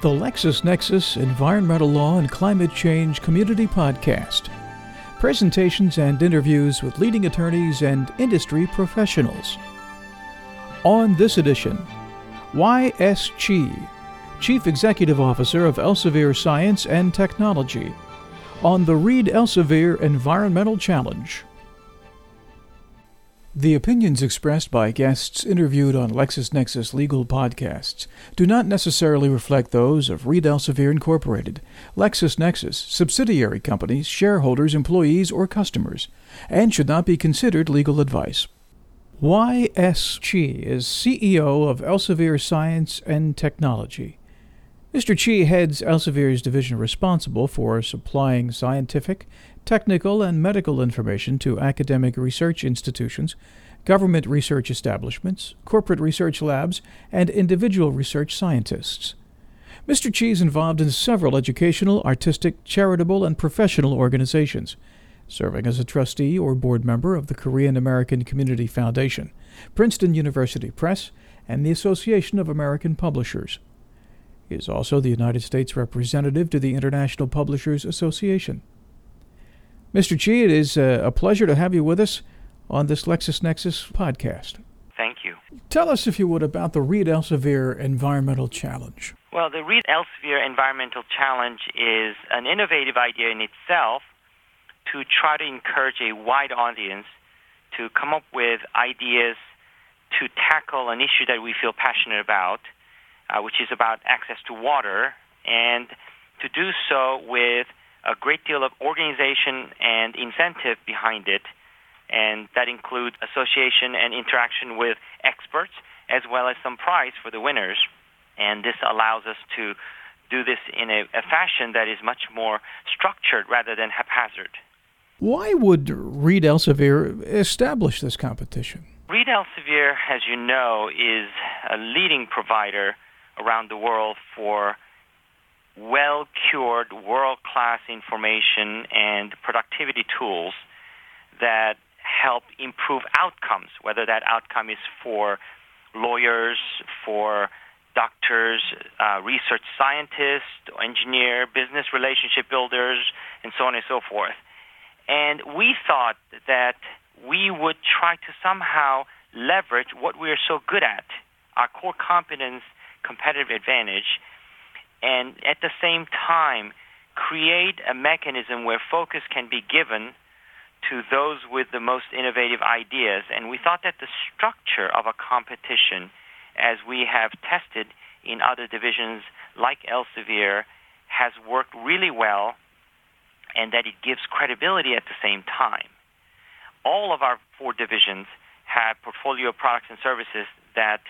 the LexisNexis Environmental Law and Climate Change Community Podcast. Presentations and interviews with leading attorneys and industry professionals. On this edition, Y.S. Chi, Chief Executive Officer of Elsevier Science and Technology, on the Reed Elsevier Environmental Challenge. The opinions expressed by guests interviewed on LexisNexis legal podcasts do not necessarily reflect those of Reed Elsevier Incorporated, LexisNexis, subsidiary companies, shareholders, employees, or customers, and should not be considered legal advice. Y.S. Chi is CEO of Elsevier Science and Technology. Mr. Chi heads Elsevier's division responsible for supplying scientific, technical, and medical information to academic research institutions, government research establishments, corporate research labs, and individual research scientists. Mr. Chi is involved in several educational, artistic, charitable, and professional organizations, serving as a trustee or board member of the Korean American Community Foundation, Princeton University Press, and the Association of American Publishers. He is also the United States representative to the International Publishers Association. Mr. Chi, it is uh, a pleasure to have you with us on this LexisNexis podcast. Thank you. Tell us, if you would, about the Reed Elsevier Environmental Challenge. Well, the Reed Elsevier Environmental Challenge is an innovative idea in itself to try to encourage a wide audience to come up with ideas to tackle an issue that we feel passionate about uh, which is about access to water, and to do so with a great deal of organization and incentive behind it, and that includes association and interaction with experts, as well as some prize for the winners. And this allows us to do this in a, a fashion that is much more structured rather than haphazard. Why would Reed Elsevier establish this competition? Reed Elsevier, as you know, is a leading provider around the world for well cured, world class information and productivity tools that help improve outcomes, whether that outcome is for lawyers, for doctors, uh, research scientists, engineer, business relationship builders, and so on and so forth. And we thought that we would try to somehow leverage what we are so good at, our core competence competitive advantage, and at the same time create a mechanism where focus can be given to those with the most innovative ideas. And we thought that the structure of a competition, as we have tested in other divisions like Elsevier, has worked really well and that it gives credibility at the same time. All of our four divisions have portfolio products and services that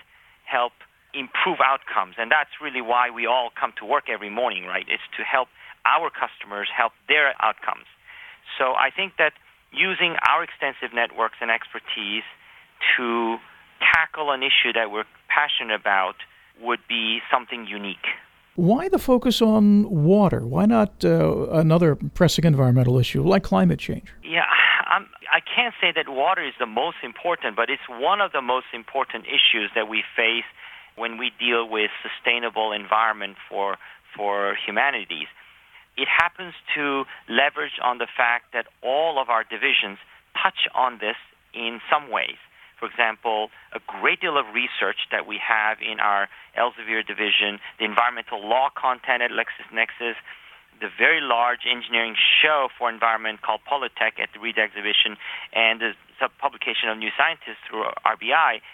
help improve outcomes. And that's really why we all come to work every morning, right? It's to help our customers help their outcomes. So I think that using our extensive networks and expertise to tackle an issue that we're passionate about would be something unique. Why the focus on water? Why not uh, another pressing environmental issue like climate change? Yeah, I'm, I can't say that water is the most important, but it's one of the most important issues that we face when we deal with sustainable environment for for humanities. It happens to leverage on the fact that all of our divisions touch on this in some ways. For example, a great deal of research that we have in our Elsevier division, the environmental law content at LexisNexis, the very large engineering show for environment called Pollutec at the Reed exhibition, and the publication of New Scientist through RBI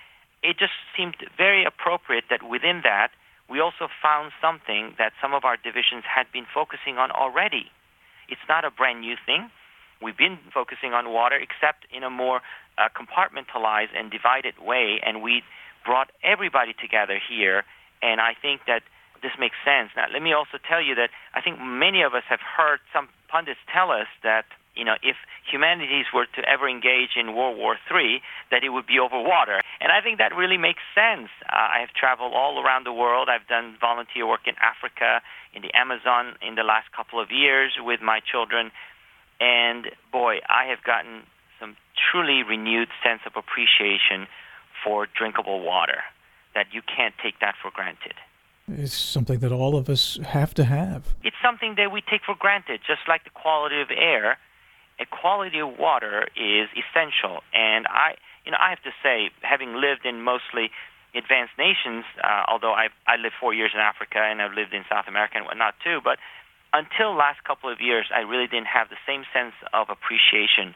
it just seemed very appropriate that within that, we also found something that some of our divisions had been focusing on already. It's not a brand new thing. We've been focusing on water, except in a more uh, compartmentalized and divided way, and we brought everybody together here. And I think that this makes sense. Now, let me also tell you that I think many of us have heard some pundits tell us that you know, if humanities were to ever engage in World War III, that it would be over water. And I think that really makes sense. Uh, I have traveled all around the world. I've done volunteer work in Africa, in the Amazon in the last couple of years with my children. And boy, I have gotten some truly renewed sense of appreciation for drinkable water, that you can't take that for granted. It's something that all of us have to have. It's something that we take for granted, just like the quality of air. A quality of water is essential, and I, you know, I have to say, having lived in mostly advanced nations, uh, although I I lived four years in Africa and I've lived in South America and whatnot too, but until last couple of years, I really didn't have the same sense of appreciation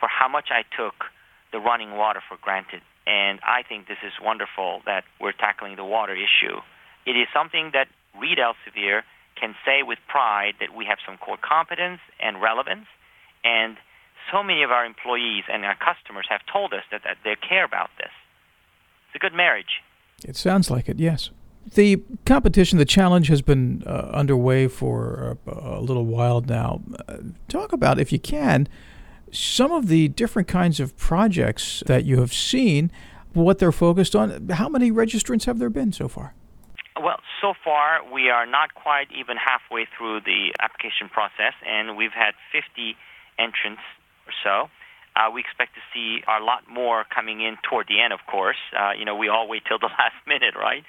for how much I took the running water for granted. And I think this is wonderful that we're tackling the water issue. It is something that Reed Elsevier can say with pride that we have some core competence and relevance, and so many of our employees and our customers have told us that, that they care about this. It's a good marriage. It sounds like it, yes. The competition, the challenge has been uh, underway for a, a, little while now. Uh, talk about, if you can, some of the different kinds of projects that you have seen, what they're focused on. How many registrants have there been so far? Well, so far we are not quite even halfway through the application process, and we've had 50 entrants or so. Uh, we expect to see a lot more coming in toward the end, of course. Uh, you know, we all wait till the last minute, right?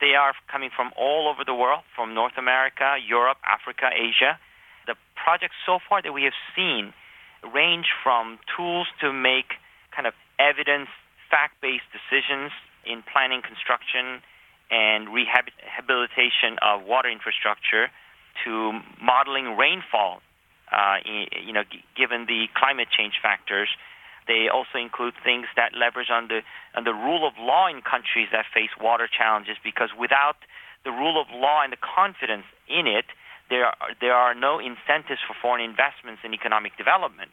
They are coming from all over the world, from North America, Europe, Africa, Asia. The projects so far that we have seen range from tools to make kind of evidence, fact-based decisions in planning, construction, and rehabilitation of water infrastructure to modeling rainfall. Uh, you know, given the climate change factors, they also include things that leverage on the on the rule of law in countries that face water challenges. Because without the rule of law and the confidence in it, there are, there are no incentives for foreign investments in economic development.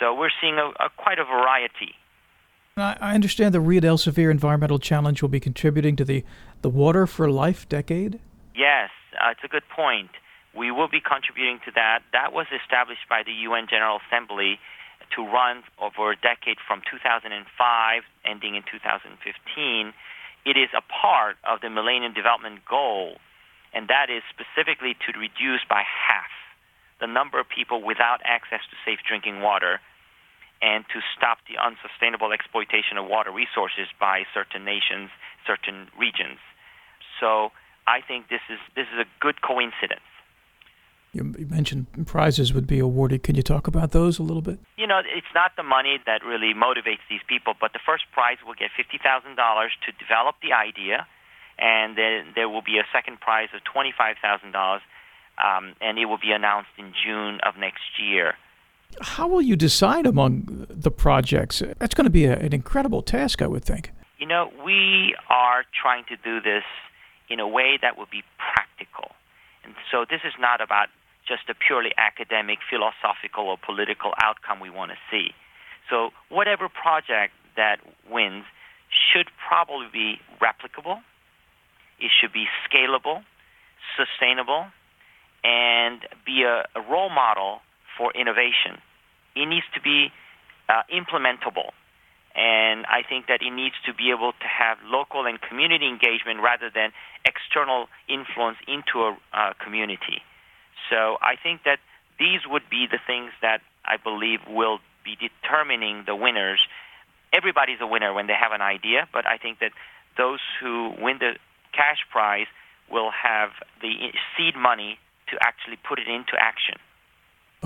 So we're seeing a, a quite a variety. I understand the Reed Elsevier Environmental Challenge will be contributing to the, the Water for Life decade? Yes, uh, it's a good point. We will be contributing to that. That was established by the UN General Assembly to run over a decade from 2005 ending in 2015. It is a part of the Millennium Development Goal and that is specifically to reduce by half the number of people without access to safe drinking water and to stop the unsustainable exploitation of water resources by certain nations, certain regions. So I think this is this is a good coincidence. You mentioned prizes would be awarded. Can you talk about those a little bit? You know, it's not the money that really motivates these people, but the first prize will get $50,000 to develop the idea and then there will be a second prize of twenty-five thousand dollars, um, and it will be announced in June of next year. How will you decide among the projects? That's going to be a, an incredible task, I would think. You know, we are trying to do this in a way that would be practical, and so this is not about just a purely academic, philosophical, or political outcome we want to see. So, whatever project that wins should probably be replicable it should be scalable, sustainable, and be a, a role model for innovation. It needs to be uh, implementable. And I think that it needs to be able to have local and community engagement rather than external influence into a uh, community. So I think that these would be the things that I believe will be determining the winners. Everybody's a winner when they have an idea, but I think that those who win the cash prize will have the seed money to actually put it into action.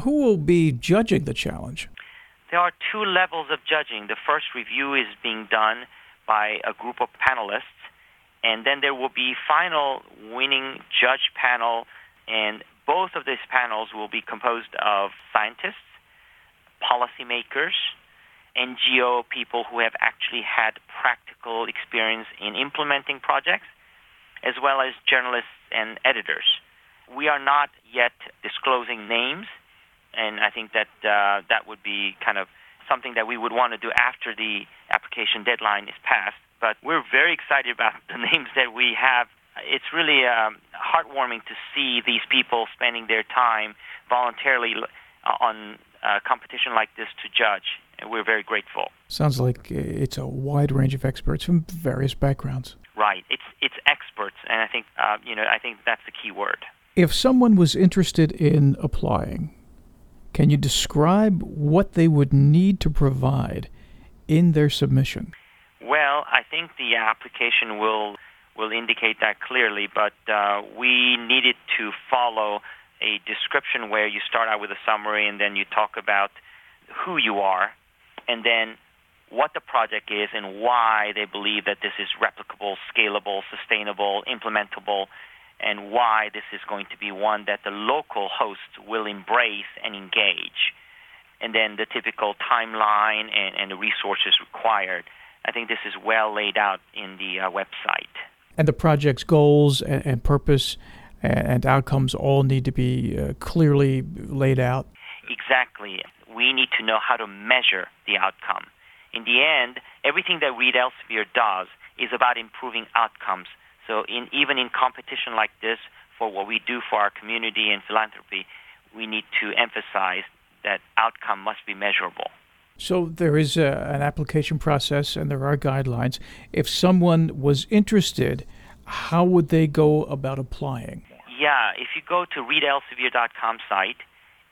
Who will be judging the challenge? There are two levels of judging. The first review is being done by a group of panelists, and then there will be final winning judge panel, and both of these panels will be composed of scientists, policymakers, NGO people who have actually had practical experience in implementing projects, as well as journalists and editors. We are not yet disclosing names, and I think that uh, that would be kind of something that we would want to do after the application deadline is passed. But we're very excited about the names that we have. It's really um, heartwarming to see these people spending their time voluntarily on a competition like this to judge. And we're very grateful. Sounds like it's a wide range of experts from various backgrounds. Right. It's it's experts, and I think uh, you know I think that's the key word. If someone was interested in applying, can you describe what they would need to provide in their submission? Well, I think the application will will indicate that clearly, but uh, we needed to follow a description where you start out with a summary and then you talk about who you are and then what the project is and why they believe that this is replicable, scalable, sustainable, implementable, and why this is going to be one that the local hosts will embrace and engage. And then the typical timeline and, and the resources required. I think this is well laid out in the uh, website. And the project's goals and, and purpose and outcomes all need to be uh, clearly laid out? Exactly. We need to know how to measure the outcome. In the end, everything that Reed Elsevier does is about improving outcomes. So in, even in competition like this, for what we do for our community and philanthropy, we need to emphasize that outcome must be measurable. So there is a, an application process and there are guidelines. If someone was interested, how would they go about applying? Yeah, if you go to reedelsevier.com site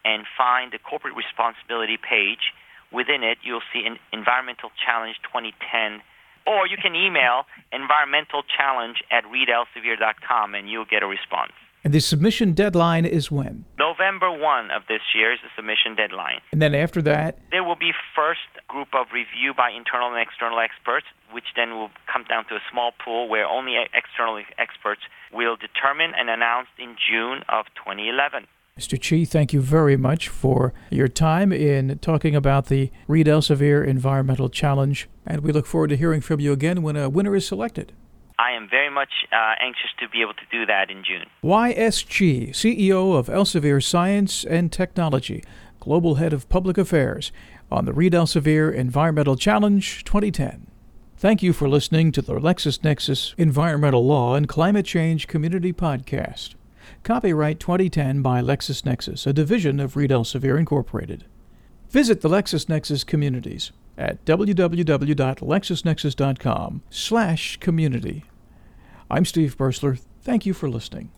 and find the corporate responsibility page, within it you'll see an Environmental Challenge 2010, or you can email environmentalchallenge at reedelsevier.com and you'll get a response. And the submission deadline is when? November 1 of this year is the submission deadline. And then after that? There will be first group of review by internal and external experts, which then will come down to a small pool where only external experts will determine and announce in June of 2011. Mr. Chi, thank you very much for your time in talking about the Reed Elsevier Environmental Challenge, and we look forward to hearing from you again when a winner is selected. I am very much uh, anxious to be able to do that in June. Y.S. Chi, CEO of Elsevier Science and Technology, Global Head of Public Affairs, on the Reed Elsevier Environmental Challenge 2010. Thank you for listening to the LexisNexis Environmental Law and Climate Change Community Podcast. Copyright 2010 by LexisNexis, a division of Reed Elsevier Incorporated. Visit the LexisNexis communities at www.lexisnexis.com slash community. I'm Steve Bursler. Thank you for listening.